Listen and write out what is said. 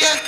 yeah.